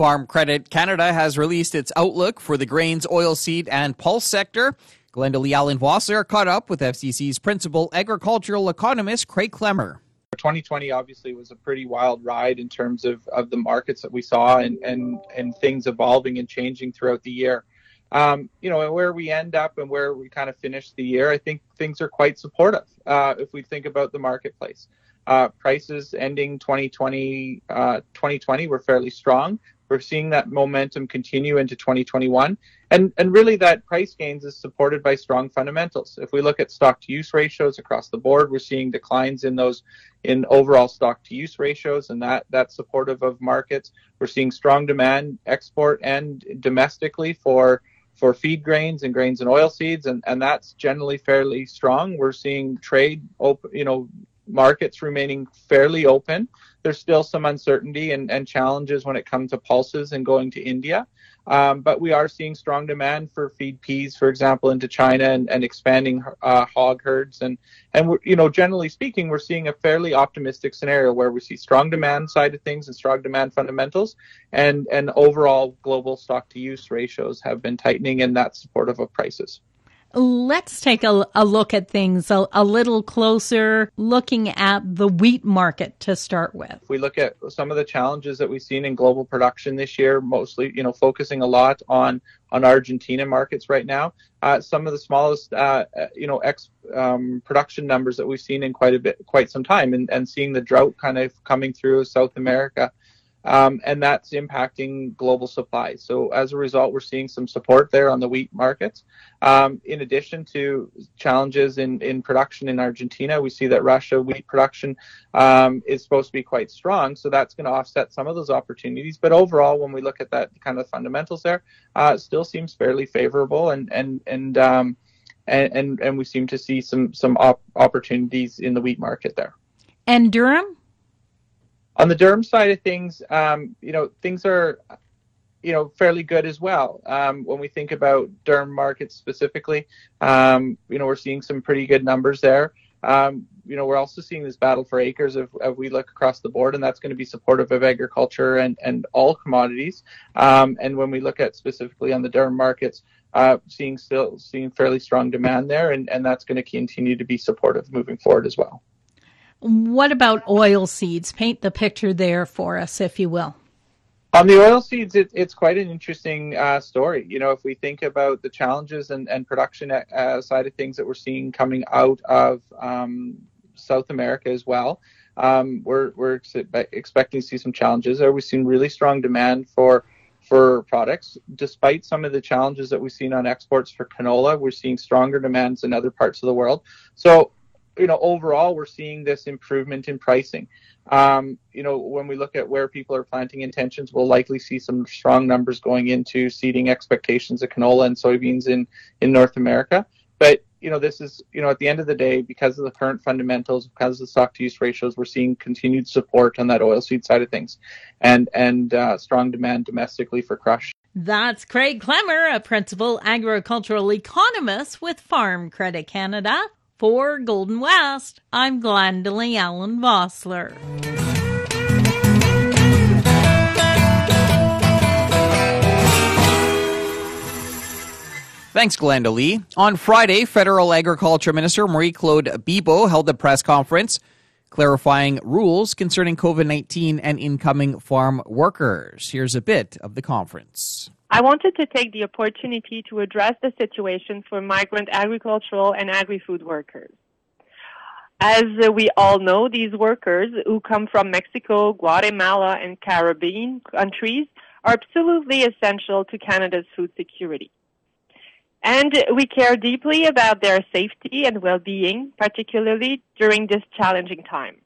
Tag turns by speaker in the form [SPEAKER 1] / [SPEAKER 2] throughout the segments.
[SPEAKER 1] Farm Credit Canada has released its outlook for the grains, oilseed, and pulse sector. Glendalee Allen Vossler caught up with FCC's principal agricultural economist, Craig Klemmer.
[SPEAKER 2] 2020 obviously was a pretty wild ride in terms of, of the markets that we saw and, and, and things evolving and changing throughout the year. Um, you know, and where we end up and where we kind of finish the year, I think things are quite supportive uh, if we think about the marketplace. Uh, prices ending 2020, uh, 2020 were fairly strong. We're seeing that momentum continue into 2021. And, and really, that price gains is supported by strong fundamentals. If we look at stock to use ratios across the board, we're seeing declines in those in overall stock to use ratios, and that, that's supportive of markets. We're seeing strong demand, export and domestically for for feed grains and grains and oil seeds, and, and that's generally fairly strong. We're seeing trade, open, you know, markets remaining fairly open. There's still some uncertainty and, and challenges when it comes to pulses and going to India. Um, but we are seeing strong demand for feed peas, for example, into China and, and expanding uh, hog herds. And, and we're, you know, generally speaking, we're seeing a fairly optimistic scenario where we see strong demand side of things and strong demand fundamentals and, and overall global stock to use ratios have been tightening and that's supportive of prices.
[SPEAKER 3] Let's take a, a look at things a, a, little closer, looking at the wheat market to start with.
[SPEAKER 2] If we look at some of the challenges that we've seen in global production this year, mostly, you know, focusing a lot on on Argentina markets right now. Uh, some of the smallest, uh, you know, ex um, production numbers that we've seen in quite a bit, quite some time, and, and seeing the drought kind of coming through South America um, and that's impacting global supply. So as a result, we're seeing some support there on the wheat markets. Um, in addition to challenges in, in production in Argentina, we see that Russia wheat production um, is supposed to be quite strong. So that's going to offset some of those opportunities. But overall, when we look at that kind of fundamentals there, uh, still seems fairly favorable and and and um, and, and, and we seem to see some some op- opportunities in the wheat market there.
[SPEAKER 3] And Durum,
[SPEAKER 2] on the durum side of things, um, you know, things are, you know, fairly good as well. Um, when we think about durum markets specifically, um, you know, we're seeing some pretty good numbers there. Um, you know, we're also seeing this battle for acres if, if, we look across the board, and that's going to be supportive of agriculture and, and all commodities. Um, and when we look at specifically on the durum markets, uh, seeing still seeing fairly strong demand there, and, and that's going to continue to be supportive moving forward as well.
[SPEAKER 3] What about oil seeds? Paint the picture there for us, if you will.
[SPEAKER 2] On the oil seeds, it, it's quite an interesting uh, story. You know, if we think about the challenges and, and production uh, side of things that we're seeing coming out of um, South America as well, um, we're, we're ex- expecting to see some challenges there. We've seen really strong demand for for products, despite some of the challenges that we've seen on exports for canola. We're seeing stronger demands in other parts of the world. So you know, overall, we're seeing this improvement in pricing. Um, you know, when we look at where people are planting intentions, we'll likely see some strong numbers going into seeding expectations of canola and soybeans in, in North America. But, you know, this is, you know, at the end of the day, because of the current fundamentals, because of the stock to use ratios, we're seeing continued support on that oilseed side of things and, and uh, strong demand domestically for crush.
[SPEAKER 3] That's Craig Klemmer, a principal agricultural economist with Farm Credit Canada. For Golden West, I'm Glendalee Allen Vossler.
[SPEAKER 1] Thanks, Glendalee. On Friday, Federal Agriculture Minister Marie Claude Bibeau held a press conference clarifying rules concerning COVID 19 and incoming farm workers. Here's a bit of the conference.
[SPEAKER 4] I wanted to take the opportunity to address the situation for migrant agricultural and agri-food workers. As we all know, these workers who come from Mexico, Guatemala, and Caribbean countries are absolutely essential to Canada's food security. And we care deeply about their safety and well-being, particularly during this challenging time.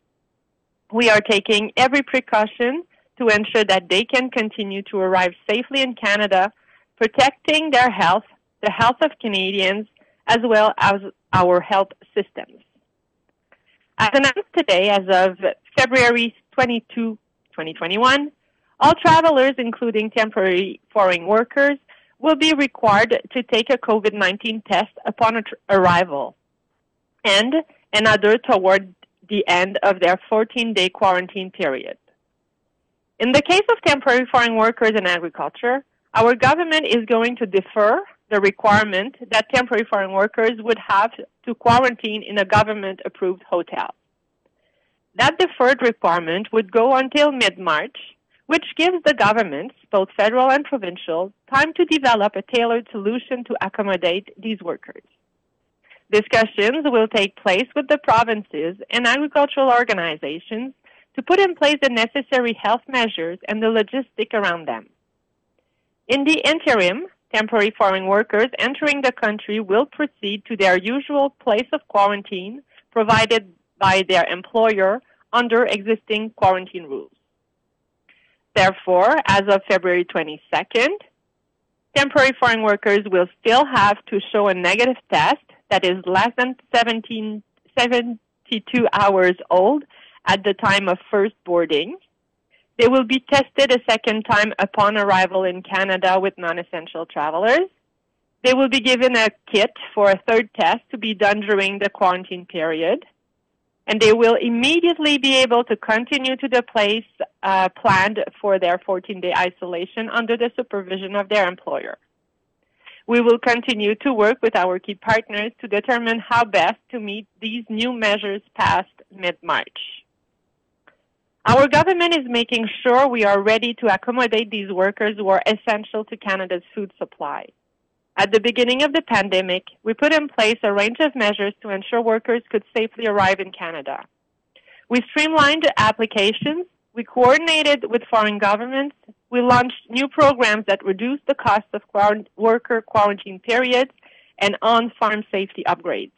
[SPEAKER 4] We are taking every precaution to ensure that they can continue to arrive safely in Canada, protecting their health, the health of Canadians, as well as our health systems. As announced today, as of February 22, 2021, all travelers, including temporary foreign workers, will be required to take a COVID-19 test upon arrival and another toward the end of their 14-day quarantine period. In the case of temporary foreign workers in agriculture, our government is going to defer the requirement that temporary foreign workers would have to quarantine in a government approved hotel. That deferred requirement would go until mid March, which gives the governments, both federal and provincial, time to develop a tailored solution to accommodate these workers. Discussions will take place with the provinces and agricultural organizations to put in place the necessary health measures and the logistic around them. In the interim, temporary foreign workers entering the country will proceed to their usual place of quarantine provided by their employer under existing quarantine rules. Therefore, as of February 22nd, temporary foreign workers will still have to show a negative test that is less than 17, 72 hours old at the time of first boarding they will be tested a second time upon arrival in Canada with non-essential travelers. They will be given a kit for a third test to be done during the quarantine period. And they will immediately be able to continue to the place uh, planned for their 14 day isolation under the supervision of their employer. We will continue to work with our key partners to determine how best to meet these new measures past mid March. Our government is making sure we are ready to accommodate these workers who are essential to Canada's food supply. At the beginning of the pandemic, we put in place a range of measures to ensure workers could safely arrive in Canada. We streamlined applications, we coordinated with foreign governments, we launched new programs that reduce the cost of worker quarantine periods and on-farm safety upgrades.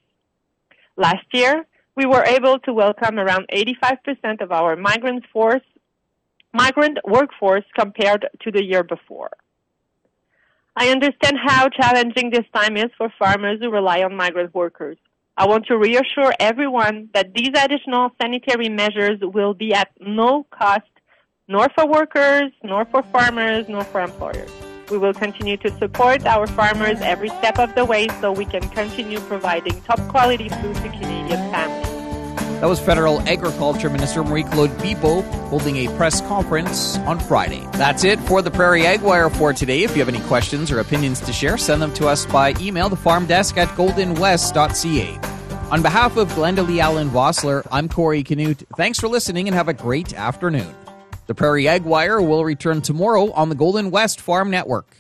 [SPEAKER 4] Last year, we were able to welcome around 85% of our migrant force, migrant workforce compared to the year before. I understand how challenging this time is for farmers who rely on migrant workers. I want to reassure everyone that these additional sanitary measures will be at no cost nor for workers, nor for farmers, nor for employers. We will continue to support our farmers every step of the way so we can continue providing top quality food to Canadian families.
[SPEAKER 1] That was Federal Agriculture Minister Marie-Claude Bibeau holding a press conference on Friday. That's it for the Prairie Ag Wire for today. If you have any questions or opinions to share, send them to us by email, the farm desk at goldenwest.ca. On behalf of Glenda Lee Allen Vossler, I'm Corey Canute. Thanks for listening and have a great afternoon. The Prairie Ag Wire will return tomorrow on the Golden West Farm Network.